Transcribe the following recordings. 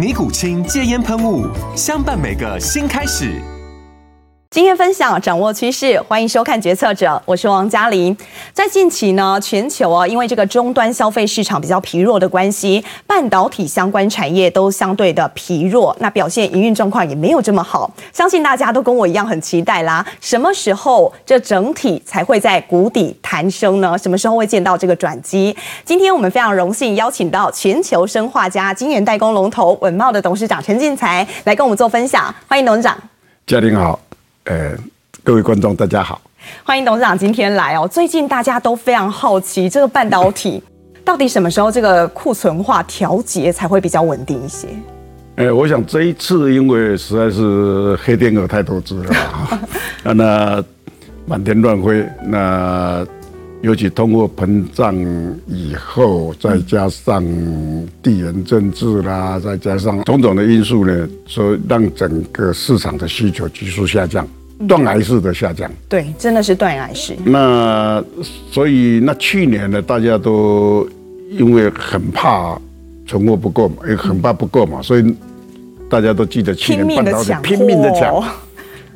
尼古清戒烟喷雾，相伴每个新开始。今天分享掌握趋势，欢迎收看《决策者》，我是王嘉玲。在近期呢，全球啊，因为这个终端消费市场比较疲弱的关系，半导体相关产业都相对的疲弱，那表现营运状况也没有这么好。相信大家都跟我一样很期待啦，什么时候这整体才会在谷底弹升呢？什么时候会见到这个转机？今天我们非常荣幸邀请到全球生化家晶圆代工龙头稳茂的董事长陈进财来跟我们做分享，欢迎董事长。嘉玲好。呃，各位观众，大家好，欢迎董事长今天来哦。最近大家都非常好奇，这个半导体 到底什么时候这个库存化调节才会比较稳定一些？呃，我想这一次因为实在是黑天鹅太多只了 那满天乱飞，那尤其通货膨胀以后，再加上地缘政治啦，再加上种种的因素呢，所以让整个市场的需求急速下降。断崖式的下降，对，真的是断崖式。那所以那去年呢，大家都因为很怕存货不够嘛，也很怕不够嘛，所以大家都记得去年半导体拼命的抢，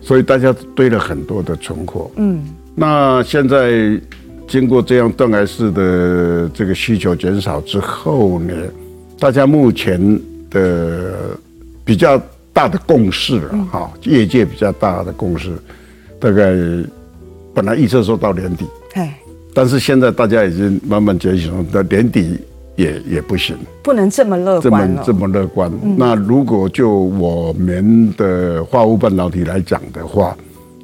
所以大家堆了很多的存货。嗯，那现在经过这样断崖式的这个需求减少之后呢，大家目前的比较。大的共识了哈，业界比较大的共识，大概本来预测说到年底，但是现在大家已经慢慢觉醒，到年底也也不行，不能这么乐观，这么这么乐观。那如果就我们的化合物半导体来讲的话，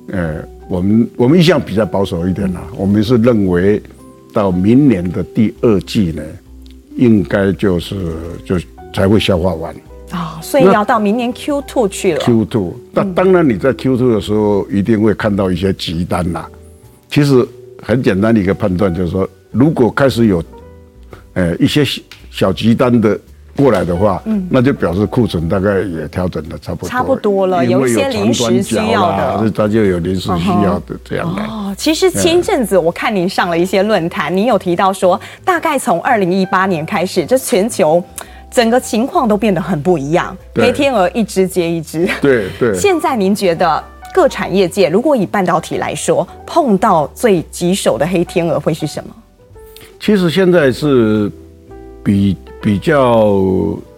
呃，我们我们一向比较保守一点啦，我们是认为到明年的第二季呢，应该就是就才会消化完。啊、哦，所以要到明年 Q two 去了。Q two，那当然你在 Q two 的时候一定会看到一些急单啦。其实很简单的一个判断就是说，如果开始有，呃，一些小急单的过来的话，嗯，那就表示库存大概也调整的差不多，差不多了，有一些临时需要的，它就有临时需要的这样的。哦，其实前阵子我看您上了一些论坛，您有提到说，大概从二零一八年开始，这全球。整个情况都变得很不一样，黑天鹅一只接一只。对对。现在您觉得各产业界如果以半导体来说，碰到最棘手的黑天鹅会是什么？其实现在是比比较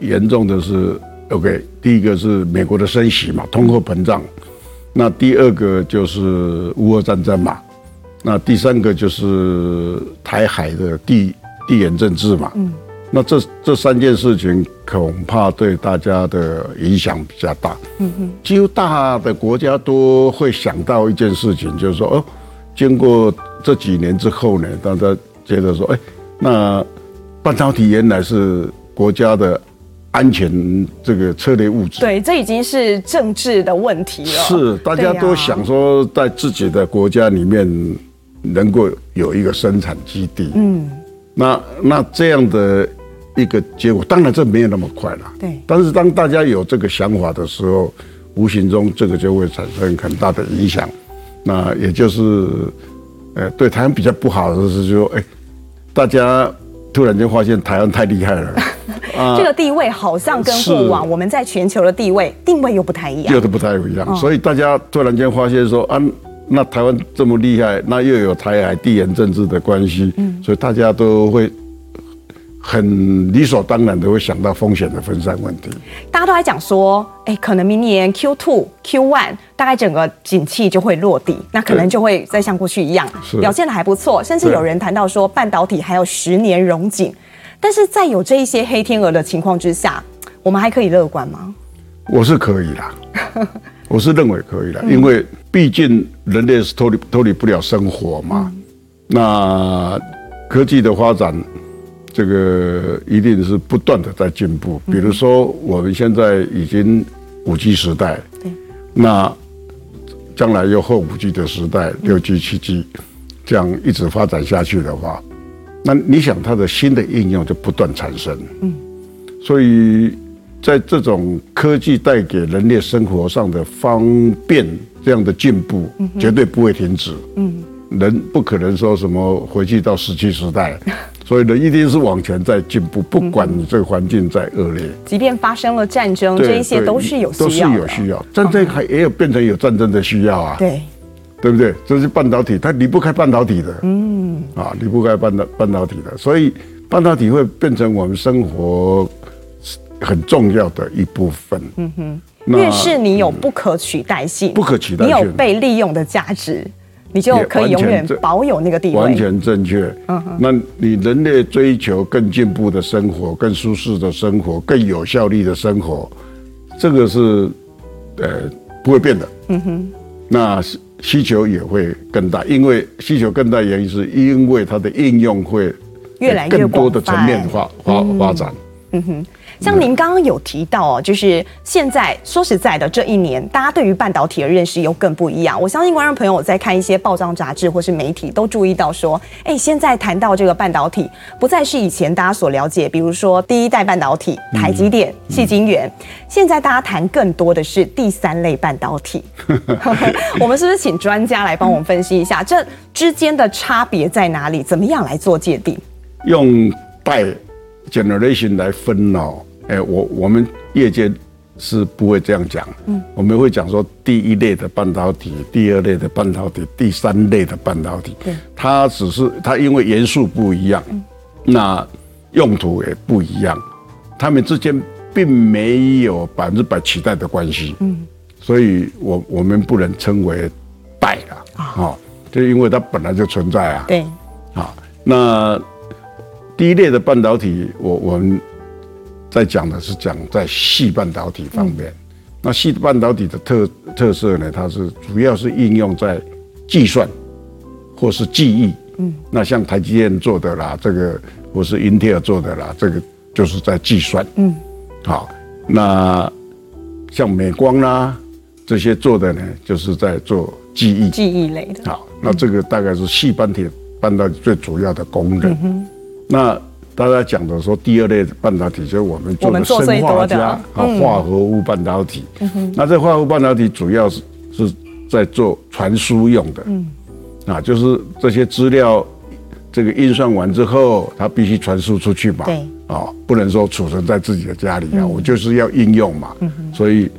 严重的是，OK，第一个是美国的升息嘛，通货膨胀。那第二个就是乌俄战争嘛。那第三个就是台海的地地缘政治嘛。嗯。那这这三件事情恐怕对大家的影响比较大。嗯哼，几乎大的国家都会想到一件事情，就是说，哦，经过这几年之后呢，大家觉得说，哎，那半导体原来是国家的安全这个策略物质。对，这已经是政治的问题了。是，大家都想说，在自己的国家里面能够有一个生产基地。嗯，那那这样的。一个结果，当然这没有那么快了。对，但是当大家有这个想法的时候，无形中这个就会产生很大的影响。那也就是，呃，对台湾比较不好的是说，哎，大家突然间发现台湾太厉害了。啊，这个地位好像跟过往我们在全球的地位定位又不太一样，又都不太一样。所以大家突然间发现说，啊，那台湾这么厉害，那又有台海地缘政治的关系，嗯，所以大家都会。很理所当然的会想到风险的分散问题。大家都在讲说，哎，可能明年 Q two、Q one 大概整个景气就会落地，那可能就会再像过去一样表现的还不错，甚至有人谈到说半导体还有十年荣景。但是在有这一些黑天鹅的情况之下，我们还可以乐观吗？我是可以啦，我是认为可以啦，因为毕竟人类是脱离脱离不了生活嘛。嗯、那科技的发展，这个一定是不断的在进步。比如说，我们现在已经五 G 时代，那将来又后五 G 的时代，六 G、七 G 这样一直发展下去的话。那你想，它的新的应用就不断产生，嗯，所以在这种科技带给人类生活上的方便这样的进步，绝对不会停止，嗯，人不可能说什么回去到石器时代，所以呢一定是往前在进步，不管你这个环境再恶劣，即便发生了战争，这一些都是有需要，都是有需要，战争还也有变成有战争的需要啊，对。对不对？这是半导体，它离不开半导体的。嗯，啊，离不开半导半导体的，所以半导体会变成我们生活很重要的一部分。嗯哼，越是你有不可取代性，不可取代性，你有被利用的价值，你就可以永远保有那个地位。完全正确。嗯哼，那你人类追求更进步的生活、更舒适的生活、更有效率的生活，这个是呃不会变的。嗯哼，那。需求也会更大，因为需求更大，原因是因为它的应用会越来越更多的层面发发发展。嗯哼。像您刚刚有提到哦，就是现在说实在的，这一年大家对于半导体的认识又更不一样。我相信观众朋友在看一些报章杂志或是媒体，都注意到说，哎，现在谈到这个半导体，不再是以前大家所了解，比如说第一代半导体、台积电、矽晶圆，现在大家谈更多的是第三类半导体。我们是不是请专家来帮我们分析一下，这之间的差别在哪里？怎么样来做界定？用代 generation 来分哦。哎，我我们业界是不会这样讲，嗯，我们会讲说第一类的半导体，第二类的半导体，第三类的半导体，对，它只是它因为元素不一样，嗯，那用途也不一样，它们之间并没有百分之百取代的关系，嗯，所以我我们不能称为代了啊，就因为它本来就存在啊，对，啊，那第一类的半导体，我我们。在讲的是讲在细半导体方面，嗯、那细半导体的特特色呢，它是主要是应用在计算或是记忆。嗯，那像台积电做的啦，这个或是英特尔做的啦，这个就是在计算。嗯，好，那像美光啦这些做的呢，就是在做记忆。记忆类的。好，那这个大概是细半导体半导体最主要的功能。嗯、那大家讲的说，第二类半导体就是我们做的生化家啊，化合物半导体。那这化合物半导体主要是是在做传输用的。嗯，啊，就是这些资料这个运算完之后，它必须传输出去嘛。对。啊，不能说储存在自己的家里啊，我就是要应用嘛。嗯。所以。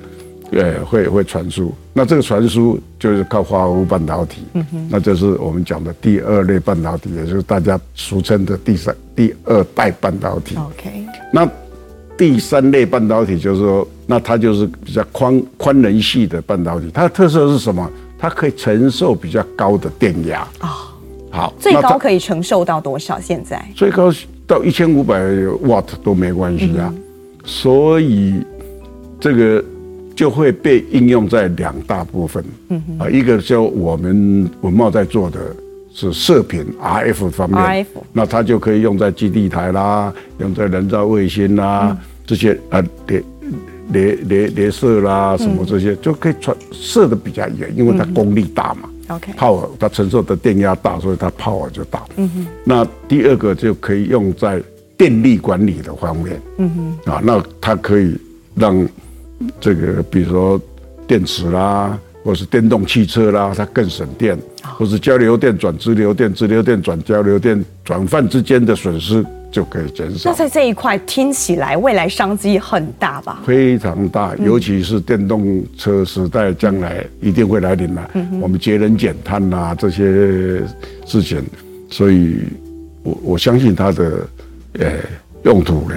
对，会会传输，那这个传输就是靠化合物半导体，嗯哼，那就是我们讲的第二类半导体，也就是大家俗称的第三、第二代半导体。OK，那第三类半导体就是说，那它就是比较宽宽能系的半导体，它的特色是什么？它可以承受比较高的电压啊。哦、好，最高可以承受到多少？现在最高到一千五百瓦特都没关系啊。嗯、所以这个。就会被应用在两大部分，嗯，啊，一个就我们文茂在做的是射频 RF 方面。那它就可以用在基地台啦，用在人造卫星啦，嗯、这些啊，镭镭镭镭射啦，什么这些、嗯、就可以传射的比较远，因为它功率大嘛，OK，炮耳它承受的电压大，所以它炮耳就大，嗯哼，那第二个就可以用在电力管理的方面，嗯哼，啊，那它可以让。这个比如说电池啦，或是电动汽车啦，它更省电；或是交流电转直流电，直流电转交流电，转换之间的损失就可以减少。那在这一块听起来未来商机很大吧？非常大，尤其是电动车时代将来一定会来临了。嗯、我们节能减碳呐这些事情，所以我我相信它的呃用途呢，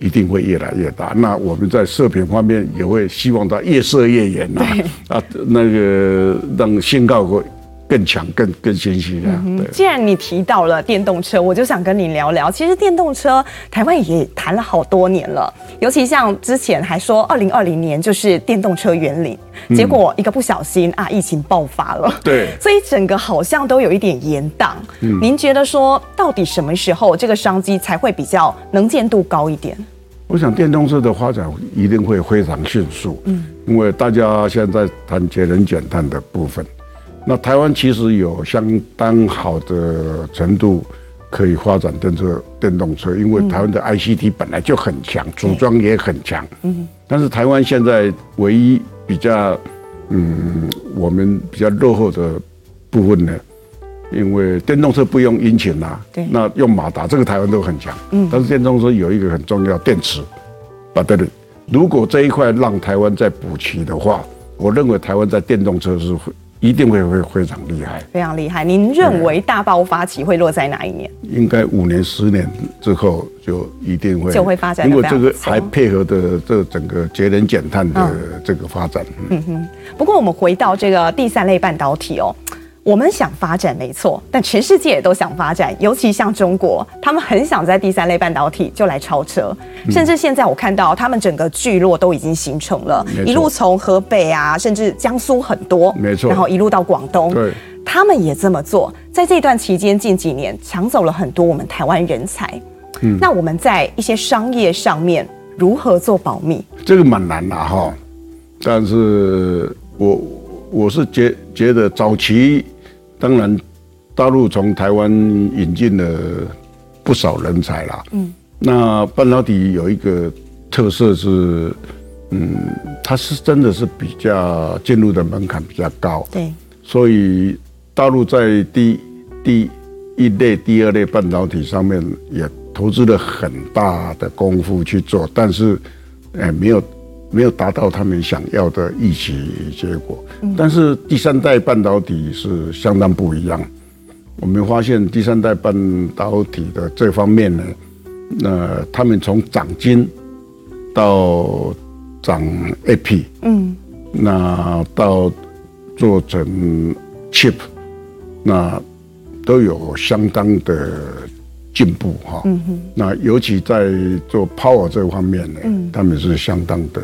一定会越来越大。那我们在射频方面也会希望它越射越远呐，啊，那个让宣告会。更强、更更先进的。对，既然你提到了电动车，我就想跟你聊聊。其实电动车台湾也谈了好多年了，尤其像之前还说二零二零年就是电动车元年，结果一个不小心啊，疫情爆发了。对，所以整个好像都有一点延宕。嗯，您觉得说到底什么时候这个商机才会比较能见度高一点？我想电动车的发展一定会非常迅速。嗯，因为大家现在谈节能减碳的部分。那台湾其实有相当好的程度可以发展电车、电动车，因为台湾的 ICT 本来就很强，组装也很强。嗯，但是台湾现在唯一比较，嗯，我们比较落后的部分呢，因为电动车不用引擎啦，对，那用马达，这个台湾都很强。嗯，但是电动车有一个很重要，电池。啊，对对，如果这一块让台湾再补齐的话，我认为台湾在电动车是会。一定会会非常厉害，非常厉害。您认为大爆发期会落在哪一年？应该五年、十年之后就一定会就会发展。如果这个还配合的这整个节能减碳的这个发展。嗯哼。不过我们回到这个第三类半导体哦。我们想发展没错，但全世界也都想发展，尤其像中国，他们很想在第三类半导体就来超车，甚至现在我看到他们整个聚落都已经形成了，一路从河北啊，甚至江苏很多，没错，然后一路到广东，对，他们也这么做，在这段期间近几年抢走了很多我们台湾人才，嗯，那我们在一些商业上面如何做保密？这个蛮难的哈，但是我我是觉觉得早期。当然，大陆从台湾引进了不少人才啦。嗯，那半导体有一个特色是，嗯，它是真的是比较进入的门槛比较高。对，所以大陆在第第一类、第二类半导体上面也投资了很大的功夫去做，但是，哎，没有。没有达到他们想要的预期结果，但是第三代半导体是相当不一样。我们发现第三代半导体的这方面呢，那他们从长晶到长 AP，嗯，那到做成 chip，那都有相当的进步哈。嗯哼，那尤其在做 power 这方面呢，嗯他们是相当的。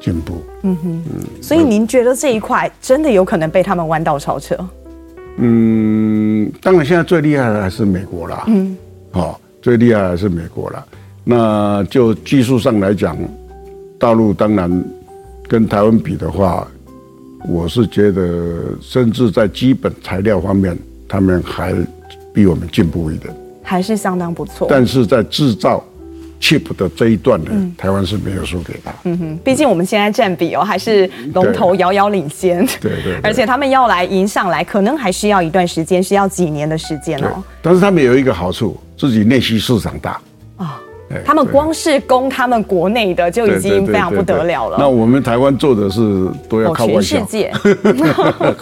进步，嗯哼，嗯所以您觉得这一块真的有可能被他们弯道超车？嗯，当然现在最厉害的还是美国啦，嗯，好，最厉害的还是美国啦。那就技术上来讲，大陆当然跟台湾比的话，我是觉得甚至在基本材料方面，他们还比我们进步一点，还是相当不错。但是在制造。chip 的这一段呢，嗯、台湾是没有输给他。嗯哼，毕竟我们现在占比哦，还是龙头遥遥领先。对对，对。而且他们要来迎上来，可能还需要一段时间，需要几年的时间哦。但是他们有一个好处，自己内需市场大。啊、哦。他们光是供他们国内的就已经非常不得了了。那我们台湾做的是都要靠外销。全世界。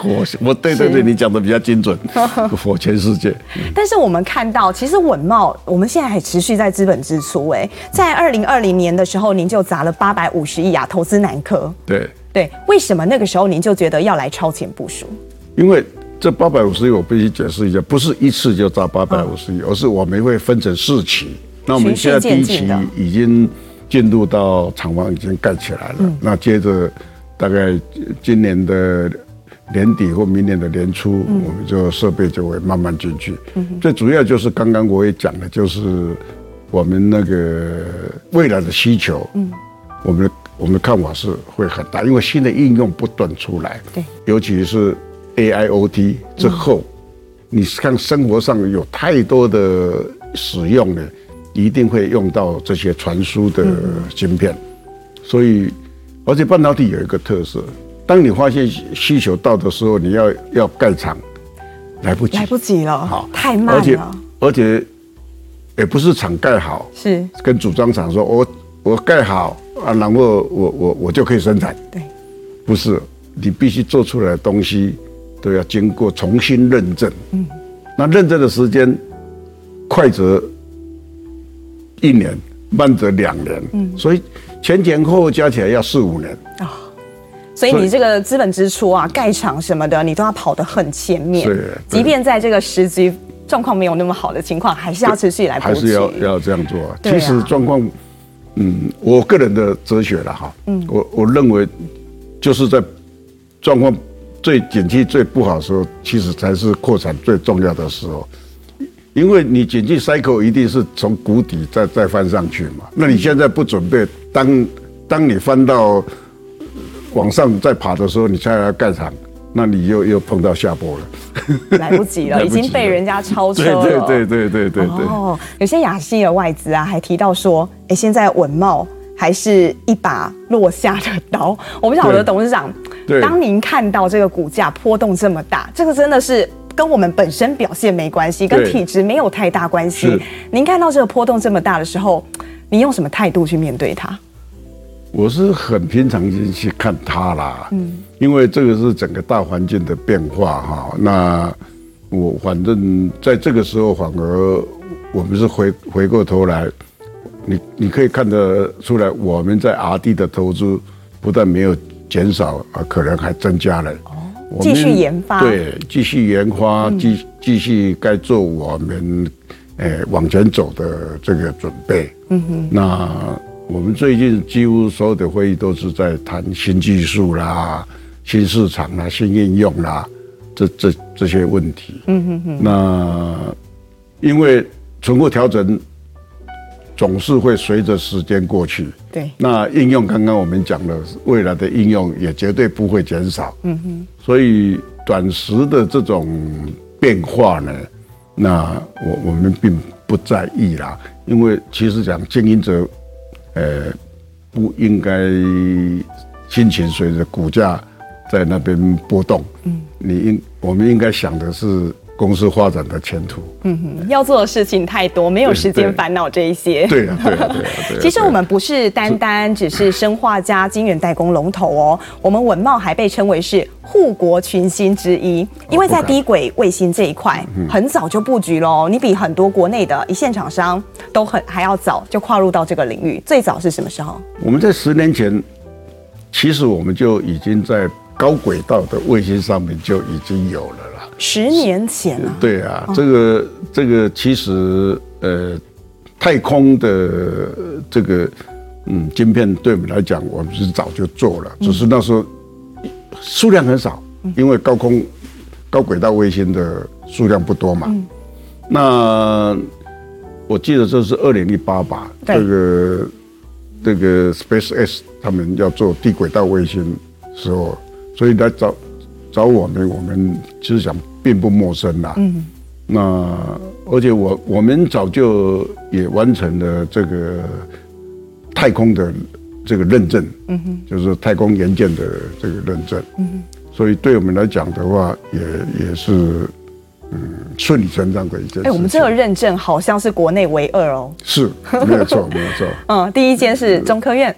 我我对对对，你讲的比较精准。我全世界。但是我们看到，其实稳懋，我们现在还持续在资本支出。哎，在二零二零年的时候，您就砸了八百五十亿啊，投资南科。对对，为什么那个时候您就觉得要来超前部署？因为这八百五十亿，我必须解释一下，不是一次就砸八百五十亿，而是我们会分成四期。那我们现在第一期已经进入到厂房已经盖起来了，嗯、那接着大概今年的年底或明年的年初，嗯、我们就设备就会慢慢进去。最主要就是刚刚我也讲了，就是我们那个未来的需求，嗯，我们我们的看法是会很大，因为新的应用不断出来，对，尤其是 AIoT 之后，嗯、你看生活上有太多的使用了。一定会用到这些传输的晶片，所以，而且半导体有一个特色，当你发现需求到的时候，你要要盖厂，来不及，来不及了，好，太慢了，而且而且也不是厂盖好，是。跟组装厂说，我我盖好啊，然后我我我就可以生产，对，不是，你必须做出来的东西都要经过重新认证，嗯，那认证的时间快则。一年，慢则两年，嗯，所以前前后后加起来要四五年啊。所以你这个资本支出啊，盖厂什么的，你都要跑得很前面。是，即便在这个时局状况没有那么好的情况，还是要持续来。还是要要这样做啊。其实状况，嗯，我个人的哲学了哈，嗯，我我认为就是在状况最景气最不好的时候，其实才是扩产最重要的时候，因为你经济 cycle 一定是从谷底再再翻上去嘛。那你现在不准备，当当你翻到。往上再爬的时候，你才要盖厂，那你又又碰到下坡 了，来不及了，已经被人家超车了。对对对对对对。哦，有些亚细的外资啊，还提到说，哎、欸，现在稳懋还是一把落下的刀。我不晓得董事长，对，当您看到这个股价波动这么大，这个真的是跟我们本身表现没关系，跟体质没有太大关系。您看到这个波动这么大的时候，你用什么态度去面对它？我是很平常心去看它啦，嗯，因为这个是整个大环境的变化哈。那我反正在这个时候，反而我们是回回过头来，你你可以看得出来，我们在 R&D 的投资不但没有减少，啊，可能还增加了。哦，继续研发，对，继续研发，继继续该做我们诶往前走的这个准备。嗯哼，那。我们最近几乎所有的会议都是在谈新技术啦、新市场啦、新应用啦，这这这些问题。嗯哼哼。那因为存货调整总是会随着时间过去。对。那应用刚刚我们讲了，未来的应用也绝对不会减少。嗯哼。所以短时的这种变化呢，那我我们并不在意啦，因为其实讲经营者。呃，不应该心情随着股价在那边波动。嗯，你应我们应该想的是公司发展的前途。嗯哼，要做的事情太多，没有时间烦恼这一些。对啊，对啊，对啊。其实我们不是单单只是生化加晶圆代工龙头哦，我们文茂还被称为是护国群星之一，因为在低轨卫星这一块很早就布局喽。你比很多国内的一线厂商都很还要早就跨入到这个领域。最早是什么时候？我们在十年前，其实我们就已经在高轨道的卫星上面就已经有了。十年前啊，对啊，这个这个其实呃，太空的这个嗯晶片对我们来讲，我们是早就做了，只是那时候数量很少，因为高空高轨道卫星的数量不多嘛。那我记得这是二零一八吧，这个这个 SpaceX 他们要做低轨道卫星时候，所以来找找我们，我们其实讲。并不陌生啦，嗯，那而且我我们早就也完成了这个太空的这个认证，嗯哼，就是太空元件的这个认证，嗯哼，所以对我们来讲的话，也也是嗯顺理成章的一件事。哎，我们这个认证好像是国内唯二哦，是，没有错，没有错，嗯，第一间是中科院。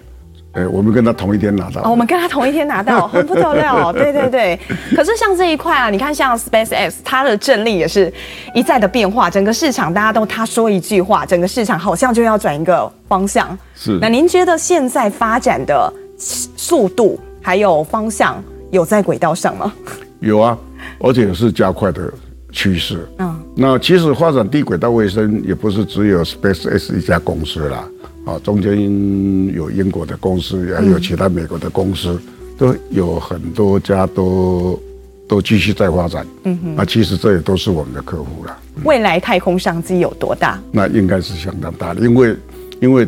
哎，我们跟他同一天拿到。哦，我们跟他同一天拿到，很不得了。对对对。可是像这一块啊，你看像 SpaceX，它的阵力也是一再的变化，整个市场大家都他说一句话，整个市场好像就要转一个方向。是。那您觉得现在发展的速度还有方向有在轨道上吗？有啊，而且是加快的趋势。嗯。那其实发展低轨道卫生也不是只有 SpaceX 一家公司啦。啊，中间有英国的公司，也有其他美国的公司，都有很多家都都继续在发展。嗯哼，那，其实这也都是我们的客户了。未来太空商机有多大？那应该是相当大的，因为因为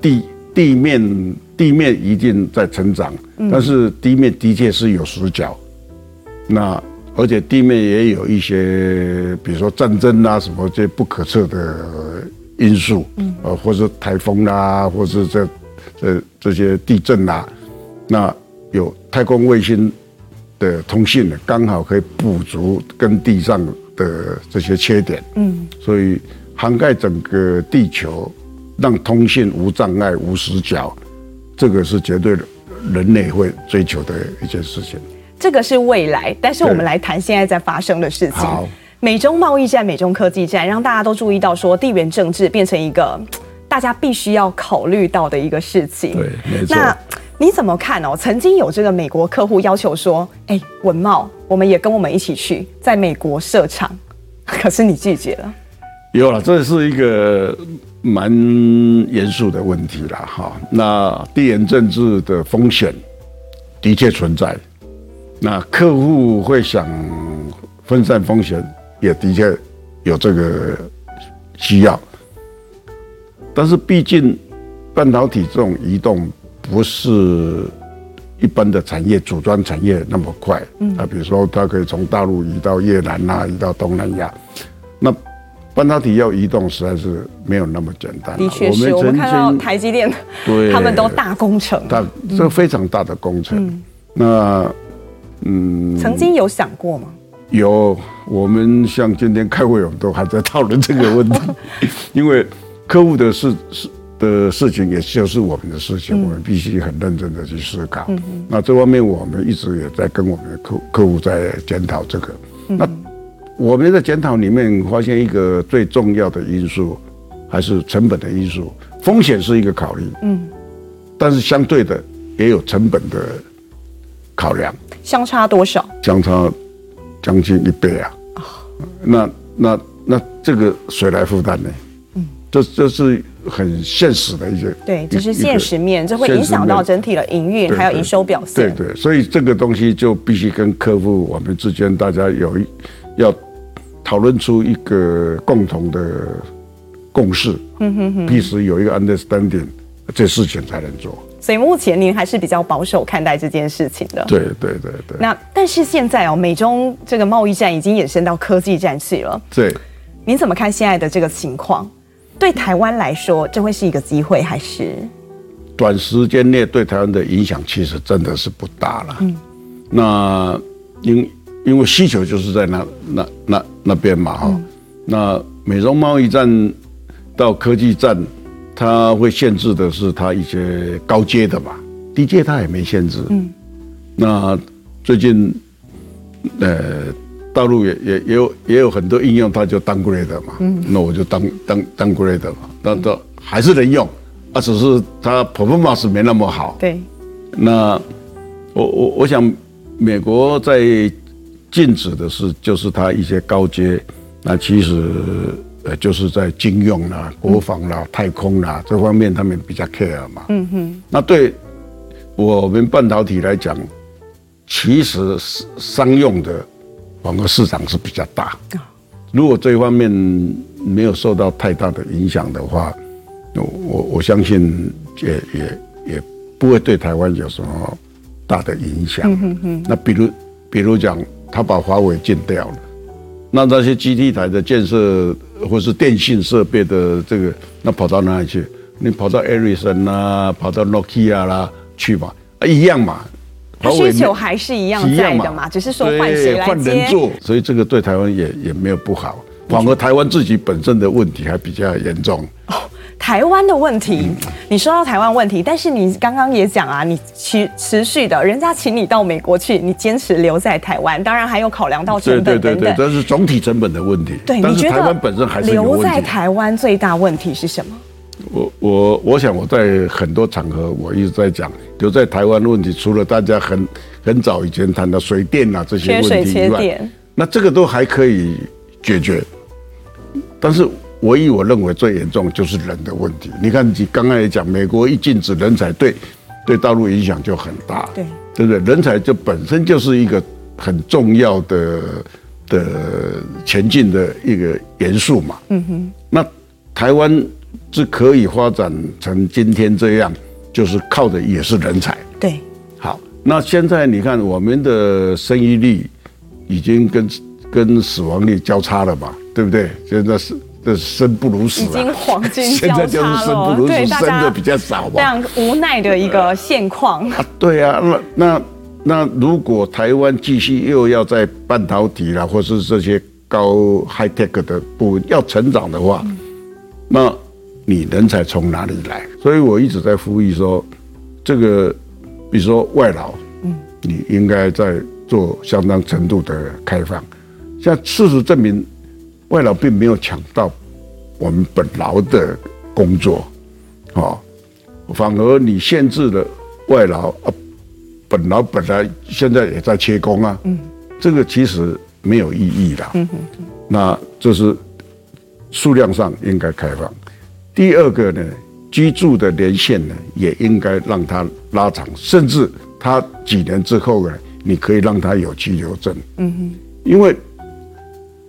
地地面地面一定在成长，但是地面的确是有死角。那而且地面也有一些，比如说战争啊什么这些不可测的。因素，嗯，呃，或者台风啦，或者这这这些地震啦，那有太空卫星的通信呢，刚好可以补足跟地上的这些缺点，嗯，所以涵盖整个地球，让通信无障碍、无死角，这个是绝对人类会追求的一件事情。这个是未来，但是我们来谈现在在发生的事情。好。美中贸易战、美中科技战，让大家都注意到说，地缘政治变成一个 大家必须要考虑到的一个事情。对，没错。那你怎么看哦？曾经有这个美国客户要求说：“哎，文茂，我们也跟我们一起去在美国设厂。”可是你拒绝了。有了，这是一个蛮严肃的问题了哈。那地缘政治的风险的确存在，那客户会想分散风险，也的确有这个需要。但是毕竟半导体这种移动不是一般的产业组装产业那么快，嗯，啊，比如说它可以从大陆移到越南啊，移到东南亚，那。半导体要移动实在是没有那么简单。的确是，我们看到台积电，对，他们都大工程，大这非常大的工程。嗯、那嗯，曾经有想过吗？有，我们像今天开会，我们都还在讨论这个问题，因为客户的事事的事情，也就是我们的事情，我们必须很认真的去思考。嗯、那这方面我们一直也在跟我们的客客户在检讨这个。那。我们在检讨里面发现一个最重要的因素，还是成本的因素。风险是一个考虑，嗯，但是相对的也有成本的考量。相差多少？相差将近一倍啊！哦、那那那这个谁来负担呢？嗯，这这是很现实的一些。对，这是现实面，这会影响到整体的营运还有营收表现。对对，对，所以这个东西就必须跟客户我们之间大家有一要。讨论出一个共同的共识，嗯哼哼，必须有一个 understanding，这事情才能做。所以目前您还是比较保守看待这件事情的。对对对对。那但是现在哦，美中这个贸易战已经衍生到科技战去了。对。您怎么看现在的这个情况？对台湾来说，这会是一个机会还是？短时间内对台湾的影响其实真的是不大了。嗯。那因。因为需求就是在那那那那边嘛哈，那美中贸易战到科技战，它会限制的是它一些高阶的吧，低阶它也没限制。嗯，那最近呃大陆也也也有也有很多应用，它就 downgrade 嘛，嗯，那我就当当 downgrade 嘛，但都还是能用，啊，只是它 performance 没那么好。对，那我我我想美国在。禁止的是，就是它一些高阶，那其实呃就是在军用啦、国防啦、太空啦这方面，他们比较 care 嘛。嗯哼。那对我们半导体来讲，其实商用的网络市场是比较大。如果这方面没有受到太大的影响的话，我我相信也也也不会对台湾有什么大的影响。嗯哼哼。那比如比如讲。他把华为禁掉了，那那些基地台的建设或是电信设备的这个，那跑到哪里去？你跑到 Ericsson 啊，跑到 Nokia 啦去嘛，啊，一样嘛。需求还是一样在的嘛，只是说换谁。换人做，所以这个对台湾也也没有不好，反而台湾自己本身的问题还比较严重。台湾的问题，你说到台湾问题，但是你刚刚也讲啊，你持持续的，人家请你到美国去，你坚持留在台湾，当然还有考量到成本等等。对对对，这是总体成本的问题。对，但是台湾本身还是留在台湾最大问题是什么？我我我想我在很多场合我一直在讲，留在台湾的问题，除了大家很很早以前谈的水电啊这些问题以外，缺水缺电，那这个都还可以解决，但是。唯一我认为最严重就是人的问题。你看，你刚刚也讲，美国一禁止人才，对对大陆影响就很大，对对不对？人才就本身就是一个很重要的的前进的一个元素嘛。嗯哼。那台湾是可以发展成今天这样，就是靠的也是人才。对。好，那现在你看，我们的生育率已经跟跟死亡率交叉了嘛，对不对？现在是。这生不如死，已经黄金。现在就是生不如死，生的比较少吧。非常无奈的一个现况。啊，对啊，那那那如果台湾继续又要在半导体啦，或是这些高 high tech 的部分要成长的话，嗯、那你人才从哪里来？所以我一直在呼吁说，这个比如说外劳，嗯，你应该在做相当程度的开放。像事实证明。外劳并没有抢到我们本劳的工作，哦，反而你限制了外劳啊，本劳本来现在也在缺工啊，嗯，这个其实没有意义的，嗯哼，那就是数量上应该开放。第二个呢，居住的年限呢，也应该让它拉长，甚至他几年之后呢，你可以让他有居留证，嗯哼，因为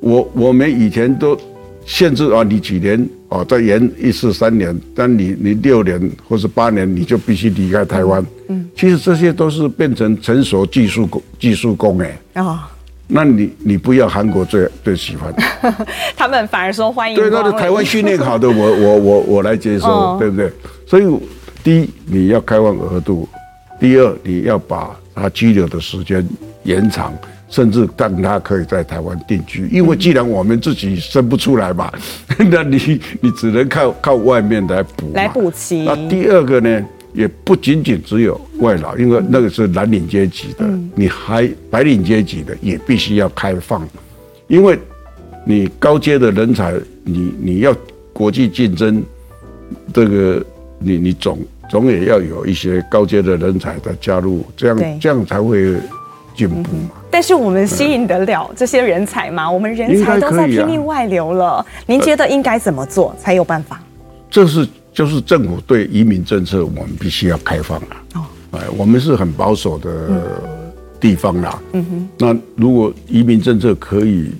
我我们以前都。限制啊，你几年啊，再延一次三年，但你你六年或是八年，你就必须离开台湾。嗯，其实这些都是变成成熟技术工技术工哎。哦，那你你不要韩国最最喜欢，他们反而说欢迎。对，那个台湾训练好的，我我我我来接受，哦、对不对？所以第一你要开放额度，第二你要把他拘留的时间延长。甚至让他可以在台湾定居，因为既然我们自己生不出来嘛，嗯、那你你只能靠靠外面来补来补齐。那第二个呢，也不仅仅只有外劳，因为那个是蓝领阶级的，嗯、你还白领阶级的也必须要开放，因为你高阶的人才，你你要国际竞争，这个你你总总也要有一些高阶的人才的加入，这样这样才会。进步嘛？但是我们吸引得了这些人才吗？我们人才都在拼命外流了。您觉得应该怎么做才有办法？这是就是政府对移民政策，我们必须要开放啊。哦，哎，我们是很保守的地方啦。嗯哼。那如果移民政策可以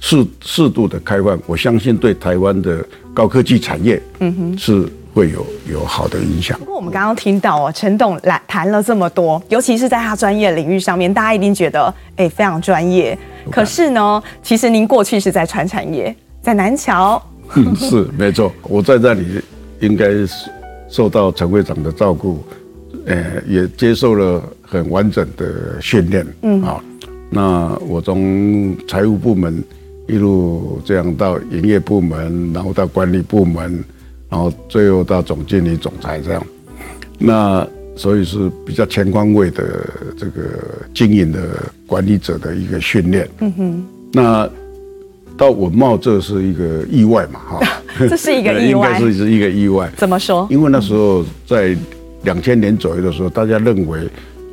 适适度的开放，我相信对台湾的高科技产业，嗯哼，是。会有有好的影响。不过我们刚刚听到哦，陈董来谈了这么多，尤其是在他专业领域上面，大家一定觉得哎非常专业。可是呢，其实您过去是在传产业，在南桥。嗯，是没错，我在那里应该是受到陈会长的照顾，呃，也接受了很完整的训练。嗯啊，那我从财务部门一路这样到营业部门，然后到管理部门。然后最后到总经理、总裁这样，那所以是比较全方位的这个经营的管理者的一个训练。嗯哼。那到文茂这是一个意外嘛？哈，这是一个 意外，应该是一个意外。怎么说？因为那时候在两千年左右的时候，大家认为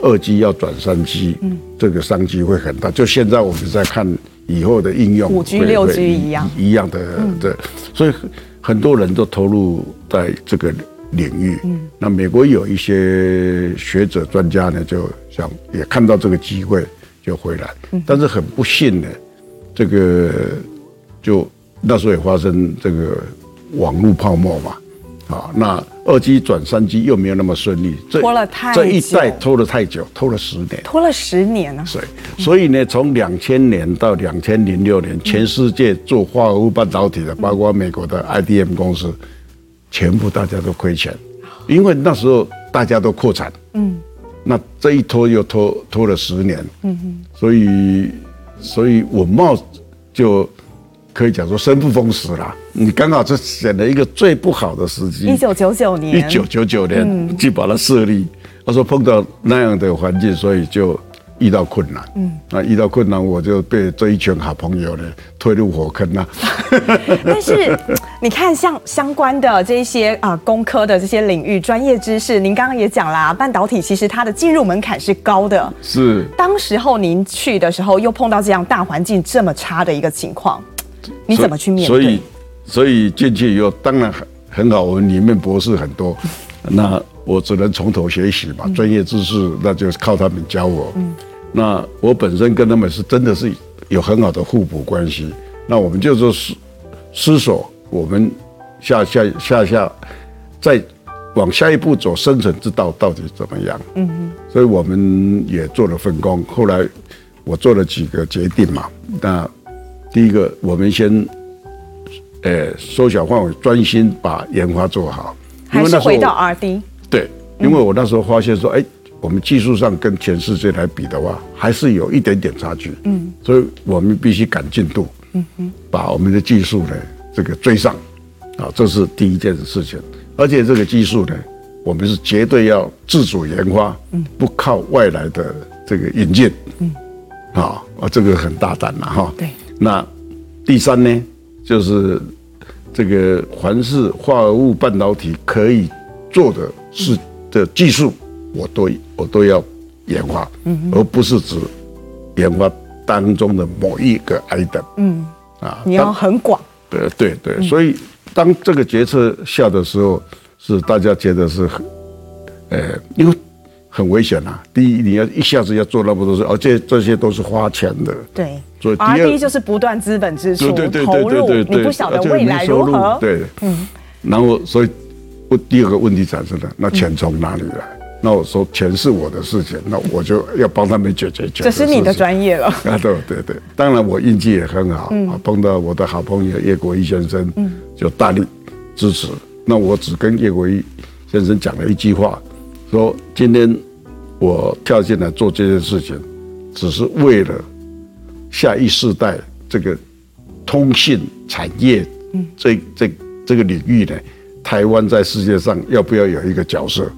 二 G 要转三 G，嗯，这个商机会很大。就现在我们在看以后的应用，五 G、六 G 一样一样的，对，所以。很多人都投入在这个领域，嗯，那美国有一些学者专家呢，就想也看到这个机会就回来，但是很不幸的，这个就那时候也发生这个网络泡沫嘛。啊，那二 G 转三 G 又没有那么顺利，这拖了太这一代拖了太久，拖了十年，拖了十年啊。对，所以呢，从两千年到两千零六年，全世界做化合物半导体的，包括美国的 IDM 公司，全部大家都亏钱，因为那时候大家都扩产。嗯，那这一拖又拖拖了十年。嗯哼，所以所以我冒就。可以讲说生不逢时啦，你刚好是选了一个最不好的时机。一九九九年，一九九九年就把它设立。他说碰到那样的环境，所以就遇到困难。嗯，那遇到困难，我就被这一群好朋友呢推入火坑了。但是你看，像相关的这些啊，工科的这些领域专业知识，您刚刚也讲啦，半导体其实它的进入门槛是高的。是。当时候您去的时候，又碰到这样大环境这么差的一个情况。你怎么去面对？所以，所以进去以后当然很很好。我们里面博士很多，那我只能从头学习嘛。专业知识那就是靠他们教我。嗯，那我本身跟他们是真的是有很好的互补关系。那我们就说思思索，我们下下下下再往下一步走，生存之道到底怎么样？嗯嗯。所以我们也做了分工。后来我做了几个决定嘛。那第一个，我们先，呃，缩小范围，专心把研发做好。还是回到 R&D？对，因为我那时候发现说，哎，我们技术上跟全世界来比的话，还是有一点点差距。嗯，所以我们必须赶进度。嗯哼，把我们的技术呢，这个追上，啊，这是第一件事情。而且这个技术呢，我们是绝对要自主研发，嗯，不靠外来的这个引进。嗯，啊，啊，这个很大胆了哈。对。那第三呢，就是这个凡是化合物半导体可以做的是的技术，我都我都要研发，而不是指研发当中的某一个 item。嗯，啊，你要很广。对对对，所以当这个决策下的时候，是大家觉得是很，呃，因为很危险啊。第一，你要一下子要做那么多事，而且这些都是花钱的。对。所以第二就是不断资本支出投入，你不晓得未来如何。对，嗯。然后，所以我第二个问题产生了，那钱从哪里来？那我说钱是我的事情，那我就要帮他们解决。这是你的专业了。啊，对对对，当然我运气也很好，啊，碰到我的好朋友叶国义先生，就大力支持。那我只跟叶国义先生讲了一句话，说今天我跳进来做这件事情，只是为了下一世代这个通信产业这这这个领域呢，台湾在世界上要不要有一个角色？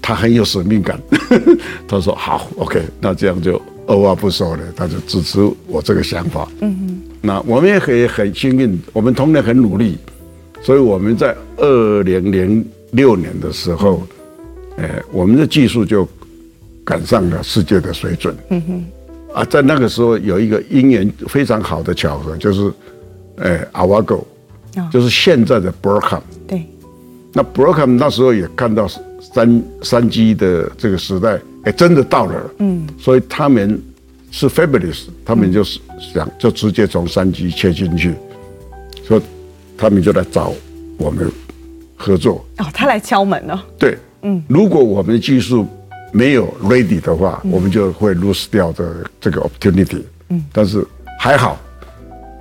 他很有使命感，他说好，OK，那这样就二话不说了，他就支持我这个想法。嗯哼，那我们也很很幸运，我们同仁很努力，所以我们在二零零六年的时候，呃，我们的技术就赶上了世界的水准。嗯哼，啊，在那个时候有一个因缘非常好的巧合，就是，呃，Avago，就是现在的 Broadcom。对，那 Broadcom 那时候也看到。三三 G 的这个时代，哎，真的到了，嗯，所以他们是 Fabulous，他们就是想就直接从三 G 切进去，所以他们就来找我们合作。哦，他来敲门了。对，嗯，如果我们的技术没有 ready 的话，我们就会 lose 掉这这个 opportunity。嗯，但是还好，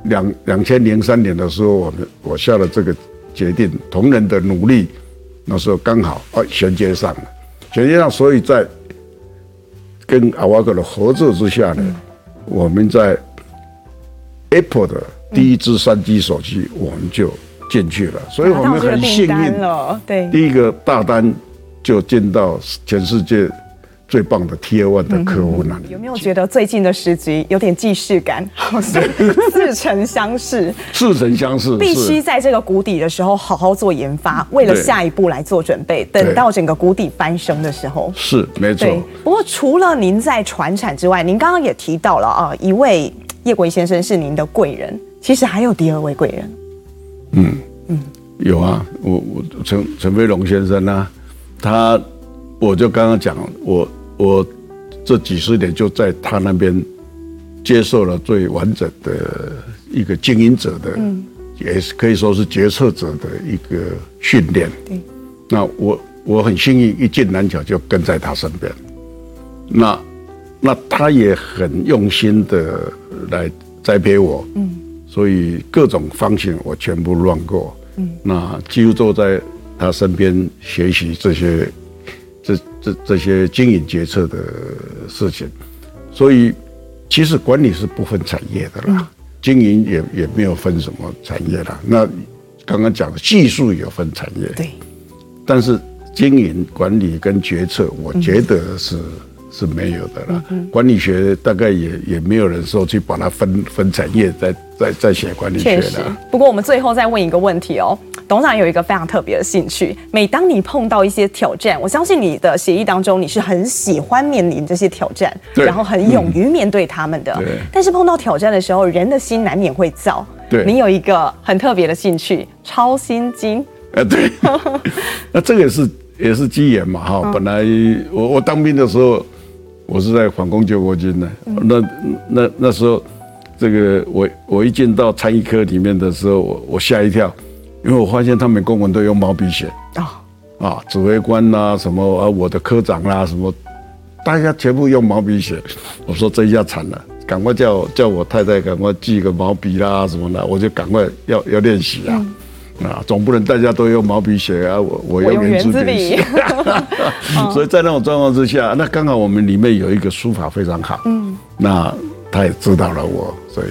两两千零三年的时候，我们我下了这个决定，同仁的努力。那时候刚好哦，衔接上了，衔接上，所以在跟阿瓦格的合作之下呢，我们在 Apple 的第一支三 G 手机我们就进去了，所以我们很幸运，对，第一个大单就进到全世界。最棒的 Tier One 的客户那里，有没有觉得最近的时机有点既视感？好像 似曾相识，似曾相识。必须在这个谷底的时候好好做研发，为了下一步来做准备。等到整个谷底翻身的时候，是没错。不过除了您在传产之外，您刚刚也提到了啊，一位叶国先生是您的贵人，其实还有第二位贵人。嗯嗯，有啊，我我陈陈飞龙先生呢、啊，他我就刚刚讲我。我这几十年就在他那边接受了最完整的一个经营者的，也是可以说是决策者的一个训练。对，那我我很幸运，一进南桥就跟在他身边。那那他也很用心的来栽培我，嗯，所以各种方向我全部乱过，嗯，那几乎都在他身边学习这些。这这这些经营决策的事情，所以其实管理是不分产业的啦，经营也也没有分什么产业啦。那刚刚讲的技术也有分产业，对，但是经营管理跟决策，我觉得是。是没有的了，管理学大概也也没有人说去把它分分产业，再再再写管理学的。不过我们最后再问一个问题哦，董事长有一个非常特别的兴趣，每当你碰到一些挑战，我相信你的协议当中你是很喜欢面临这些挑战，然后很勇于面对他们的。对。但是碰到挑战的时候，人的心难免会躁。对。你有一个很特别的兴趣，抄心经。啊，对。那这个也是也是机缘嘛哈，本来我我当兵的时候。我是在反攻救国军的，那那那时候，这个我我一进到参议科里面的时候，我我吓一跳，因为我发现他们公文都用毛笔写。啊啊，指挥官呐什么啊，我的科长啦什么，大家全部用毛笔写，我说这一下惨了，赶快叫叫我太太赶快寄个毛笔啦什么的，我就赶快要要练习啊。啊，总不能大家都用毛笔写啊！我我用圆珠笔。写，所以在那种状况之下，那刚好我们里面有一个书法非常好，嗯，那他也知道了我，所以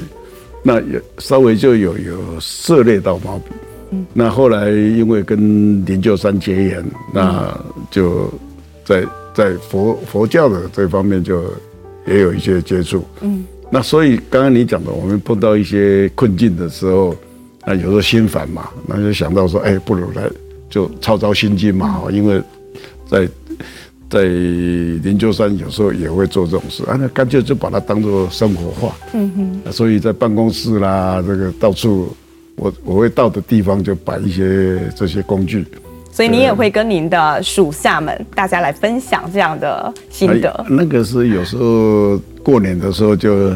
那也稍微就有有涉猎到毛笔，嗯，那后来因为跟灵鷲山结缘，那就在在佛佛教的这方面就也有一些接触，嗯，那所以刚刚你讲的，我们碰到一些困境的时候。那有时候心烦嘛，那就想到说，哎，不如来就操操心经嘛，因为在在灵鹫山有时候也会做这种事啊，那干脆就把它当做生活化。嗯哼，所以在办公室啦，这个到处我我会到的地方就摆一些这些工具。所以你也会跟您的属下们大家来分享这样的心得。那个是有时候过年的时候就。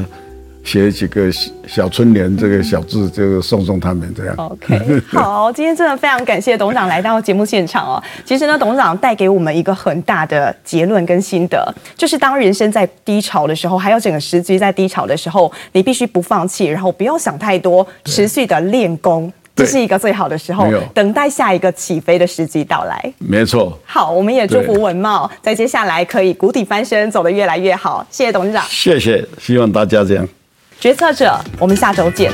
写几个小春联，这个小字就送送他们这样。OK，好，今天真的非常感谢董事长来到节目现场哦。其实呢，董事长带给我们一个很大的结论跟心得，就是当人生在低潮的时候，还有整个时局在低潮的时候，你必须不放弃，然后不要想太多，持续的练功，这是一个最好的时候，等待下一个起飞的时机到来。没错。好，我们也祝福文茂在接下来可以谷底翻身，走得越来越好。谢谢董事长。谢谢，希望大家这样。决策者我们下周见。